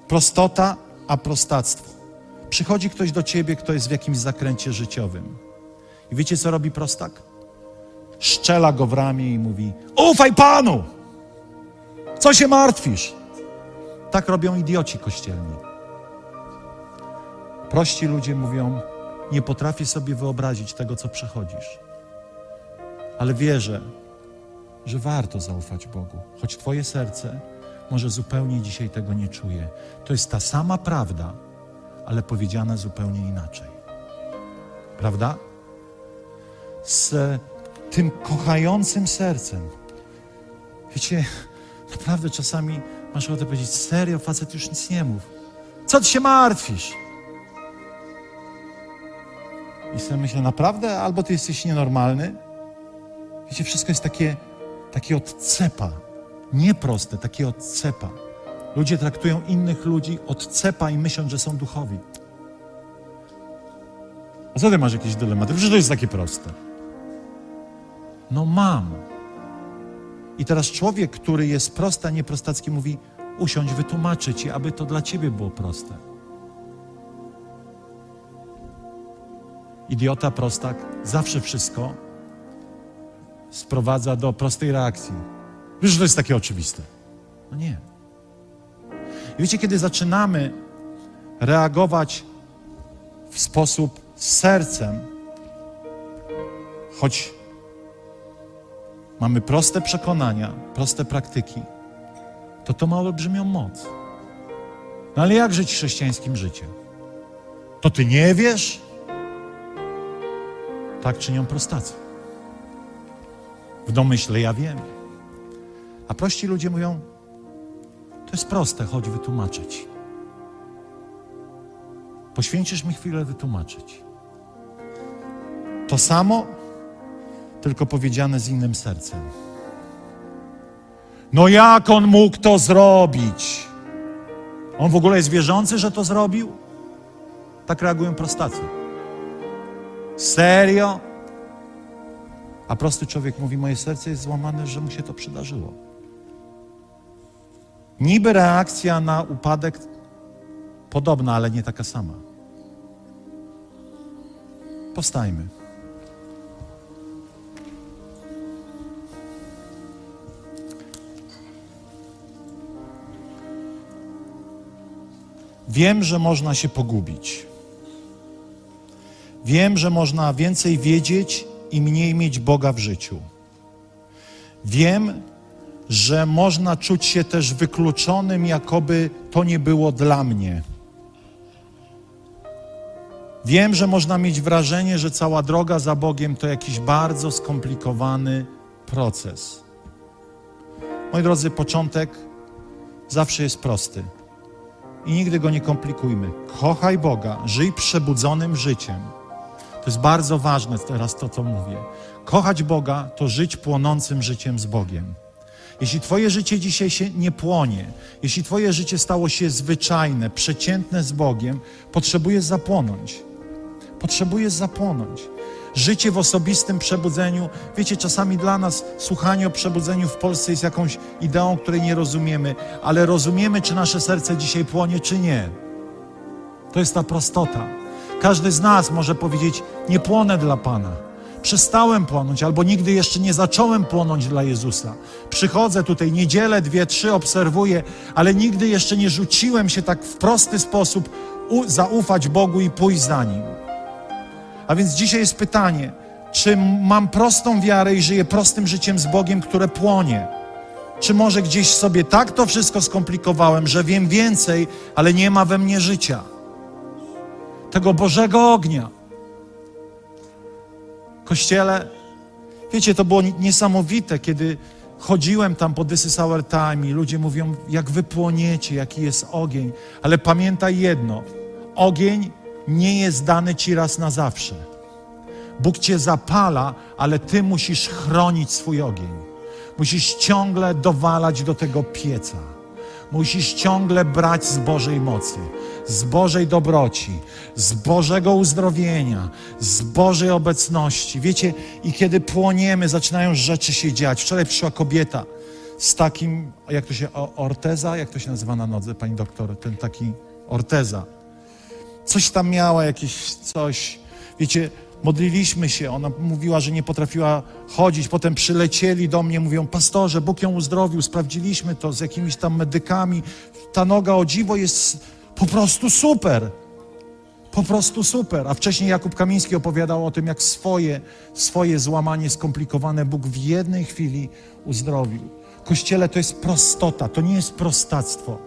Prostota, a prostactwo. Przychodzi ktoś do ciebie, kto jest w jakimś zakręcie życiowym. I wiecie, co robi prostak? Szczela go w ramię i mówi: Ufaj Panu! Co się martwisz? Tak robią idioci kościelni. Prości ludzie mówią: Nie potrafię sobie wyobrazić tego, co przechodzisz, ale wierzę, że warto zaufać Bogu, choć Twoje serce może zupełnie dzisiaj tego nie czuje. To jest ta sama prawda, ale powiedziana zupełnie inaczej. Prawda? Z tym kochającym sercem. Wiecie, naprawdę czasami masz ochotę powiedzieć, serio, facet już nic nie mów. Co ty się martwisz? I sobie myślę, naprawdę? Albo ty jesteś nienormalny? Wiecie, wszystko jest takie, takie odcepa. Nieproste, takie odcepa. Ludzie traktują innych ludzi odcepa i myślą, że są duchowi. A co ty masz jakieś dylematy? Przecież to jest takie proste. No mam. I teraz człowiek, który jest prosty, a nie prostacki, mówi: usiądź, wytłumaczę ci, aby to dla ciebie było proste. Idiota, prostak zawsze wszystko sprowadza do prostej reakcji. Wiesz, że to jest takie oczywiste. No nie. Wiecie, kiedy zaczynamy reagować w sposób sercem, choć mamy proste przekonania, proste praktyki, to to ma olbrzymią moc. No ale jak żyć chrześcijańskim życiem? To ty nie wiesz? Tak czynią prostacy. W domyśle ja wiem. A prości ludzie mówią, to jest proste, chodź wytłumaczyć. Poświęcisz mi chwilę wytłumaczyć. To samo, tylko powiedziane z innym sercem. No jak on mógł to zrobić? On w ogóle jest wierzący, że to zrobił? Tak reagują prostacy. Serio? A prosty człowiek mówi: Moje serce jest złamane, że mu się to przydarzyło. Niby reakcja na upadek podobna, ale nie taka sama. Powstajmy. Wiem, że można się pogubić. Wiem, że można więcej wiedzieć i mniej mieć Boga w życiu. Wiem, że można czuć się też wykluczonym, jakoby to nie było dla mnie. Wiem, że można mieć wrażenie, że cała droga za Bogiem to jakiś bardzo skomplikowany proces. Moi drodzy, początek zawsze jest prosty. i nigdy go nie komplikujmy. Kochaj Boga, żyj przebudzonym życiem. To jest bardzo ważne teraz to, co mówię. Kochać Boga to żyć płonącym życiem z Bogiem. Jeśli Twoje życie dzisiaj się nie płonie, jeśli Twoje życie stało się zwyczajne, przeciętne z Bogiem, potrzebujesz zapłonąć. Potrzebujesz zapłonąć. Życie w osobistym przebudzeniu. Wiecie, czasami dla nas słuchanie o przebudzeniu w Polsce jest jakąś ideą, której nie rozumiemy, ale rozumiemy, czy nasze serce dzisiaj płonie, czy nie. To jest ta prostota. Każdy z nas może powiedzieć: Nie płonę dla Pana. Przestałem płonąć, albo nigdy jeszcze nie zacząłem płonąć dla Jezusa. Przychodzę tutaj niedzielę, dwie, trzy, obserwuję, ale nigdy jeszcze nie rzuciłem się tak w prosty sposób zaufać Bogu i pójść za Nim. A więc dzisiaj jest pytanie, czy mam prostą wiarę i żyję prostym życiem z Bogiem, które płonie? Czy może gdzieś sobie tak to wszystko skomplikowałem, że wiem więcej, ale nie ma we mnie życia? Tego Bożego ognia. Kościele, wiecie, to było niesamowite, kiedy chodziłem tam po This is Our Time i ludzie mówią, jak wy płoniecie, jaki jest ogień. Ale pamiętaj jedno, ogień nie jest dany ci raz na zawsze. Bóg cię zapala, ale ty musisz chronić swój ogień. Musisz ciągle dowalać do tego pieca. Musisz ciągle brać z Bożej mocy, z Bożej dobroci, z Bożego uzdrowienia, z Bożej obecności. Wiecie, i kiedy płoniemy, zaczynają rzeczy się dziać. Wczoraj przyszła kobieta z takim, jak to się, orteza? Jak to się nazywa na nodze, pani doktor? Ten taki orteza coś tam miała, jakieś coś. Wiecie, modliliśmy się, ona mówiła, że nie potrafiła chodzić, potem przylecieli do mnie, mówią, pastorze, Bóg ją uzdrowił, sprawdziliśmy to z jakimiś tam medykami, ta noga o dziwo jest po prostu super. Po prostu super. A wcześniej Jakub Kamiński opowiadał o tym, jak swoje, swoje złamanie skomplikowane Bóg w jednej chwili uzdrowił. Kościele to jest prostota, to nie jest prostactwo.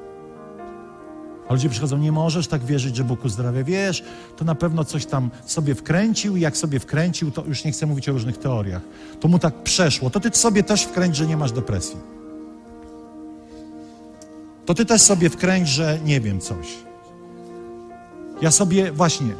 A ludzie przychodzą, nie możesz tak wierzyć, że Bóg uzdrawia. Wiesz, to na pewno coś tam sobie wkręcił i jak sobie wkręcił, to już nie chcę mówić o różnych teoriach. To mu tak przeszło. To ty sobie też wkręć, że nie masz depresji. To ty też sobie wkręć, że nie wiem coś. Ja sobie właśnie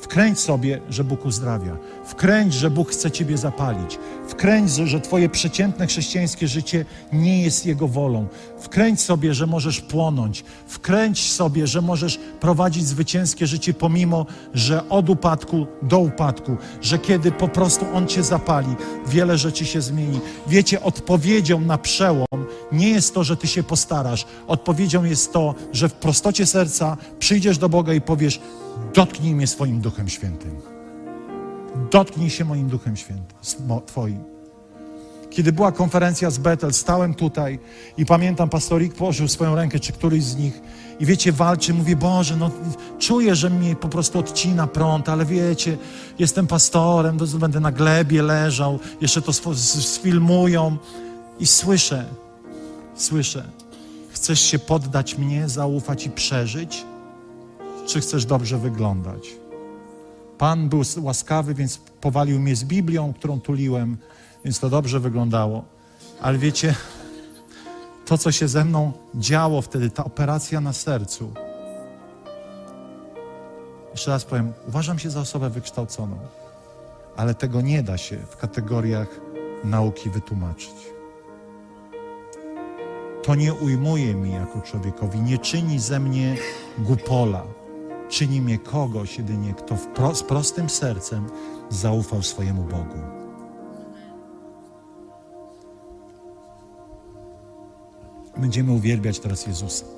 wkręć sobie, że Bóg uzdrawia. Wkręć, że Bóg chce ciebie zapalić. Wkręć, że, twoje przeciętne chrześcijańskie życie nie jest Jego wolą. Wkręć sobie, że możesz płonąć. Wkręć sobie, że możesz prowadzić zwycięskie życie pomimo, że od upadku do upadku, że kiedy po prostu On cię zapali, wiele rzeczy się zmieni. Wiecie, odpowiedzią na przełom nie jest to, że ty się postarasz. Odpowiedzią jest to, że w prostocie serca przyjdziesz do Boga i powiesz: Dotknij mnie swoim Duchem Świętym. Dotknij się moim Duchem Świętym, Twoim. Kiedy była konferencja z Betel, stałem tutaj i pamiętam, pastorik położył swoją rękę, czy któryś z nich, i wiecie, walczy, mówię, Boże, no czuję, że mnie po prostu odcina prąd, ale wiecie, jestem pastorem, to będę na glebie leżał, jeszcze to sfilmują i słyszę, słyszę, chcesz się poddać mnie, zaufać i przeżyć, czy chcesz dobrze wyglądać? Pan był łaskawy, więc powalił mnie z Biblią, którą tuliłem, więc to dobrze wyglądało. Ale wiecie, to, co się ze mną działo wtedy, ta operacja na sercu. Jeszcze raz powiem, uważam się za osobę wykształconą, ale tego nie da się w kategoriach nauki wytłumaczyć. To nie ujmuje mi jako człowiekowi, nie czyni ze mnie gupola. Czyni mnie kogoś jedynie, kto pro, z prostym sercem zaufał swojemu Bogu. Będziemy uwielbiać teraz Jezusa.